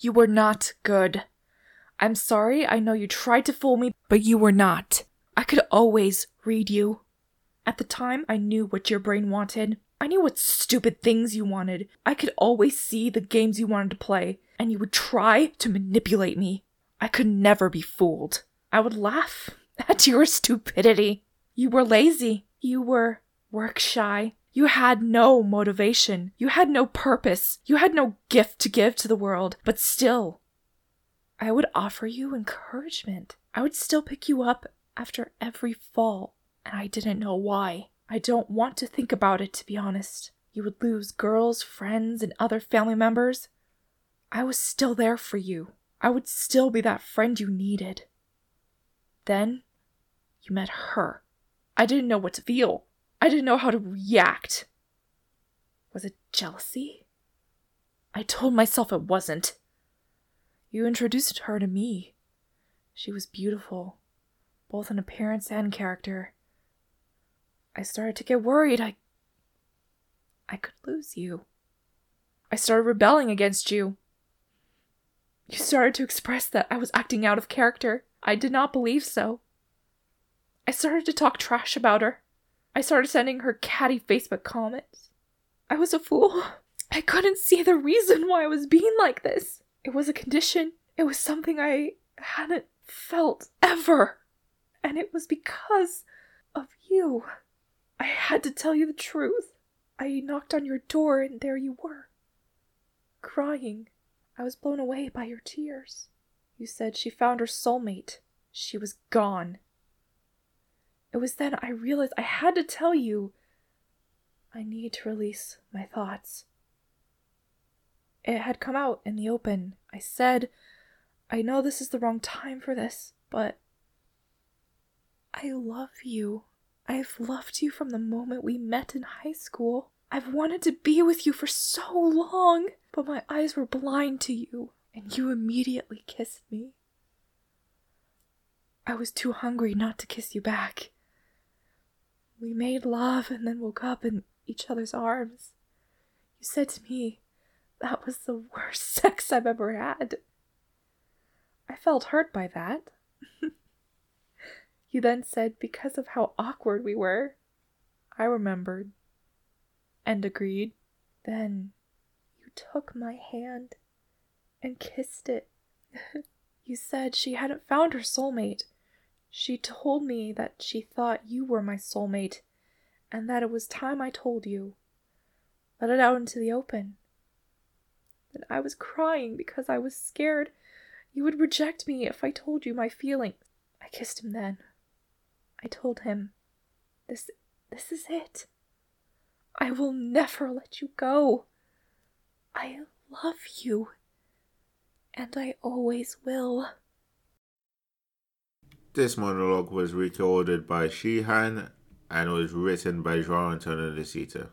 You were not good. I'm sorry, I know you tried to fool me, but you were not. I could always read you. At the time, I knew what your brain wanted. I knew what stupid things you wanted. I could always see the games you wanted to play, and you would try to manipulate me. I could never be fooled. I would laugh at your stupidity. You were lazy. You were work shy. You had no motivation. You had no purpose. You had no gift to give to the world. But still, I would offer you encouragement. I would still pick you up after every fall, and I didn't know why. I don't want to think about it, to be honest. You would lose girls, friends, and other family members. I was still there for you. I would still be that friend you needed. Then, you met her. I didn't know what to feel. I didn't know how to react. Was it jealousy? I told myself it wasn't. You introduced her to me. She was beautiful, both in appearance and character. I started to get worried I I could lose you. I started rebelling against you. You started to express that I was acting out of character. I did not believe so. I started to talk trash about her. I started sending her catty Facebook comments. I was a fool. I couldn't see the reason why I was being like this. It was a condition. It was something I hadn't felt ever. And it was because of you. I had to tell you the truth. I knocked on your door and there you were. Crying. I was blown away by your tears. You said she found her soulmate. She was gone. It was then I realized I had to tell you. I need to release my thoughts. It had come out in the open. I said, I know this is the wrong time for this, but I love you. I've loved you from the moment we met in high school. I've wanted to be with you for so long, but my eyes were blind to you, and you immediately kissed me. I was too hungry not to kiss you back. We made love and then woke up in each other's arms. You said to me, that was the worst sex I've ever had. I felt hurt by that. you then said because of how awkward we were. I remembered and agreed. Then you took my hand and kissed it. you said she hadn't found her soulmate. She told me that she thought you were my soulmate and that it was time I told you. Let it out into the open. Then I was crying because I was scared you would reject me if I told you my feelings. I kissed him then. I told him, This this is it. I will never let you go. I love you. And I always will. This monologue was recorded by Sheahan and was written by Joao Antonio de Sita.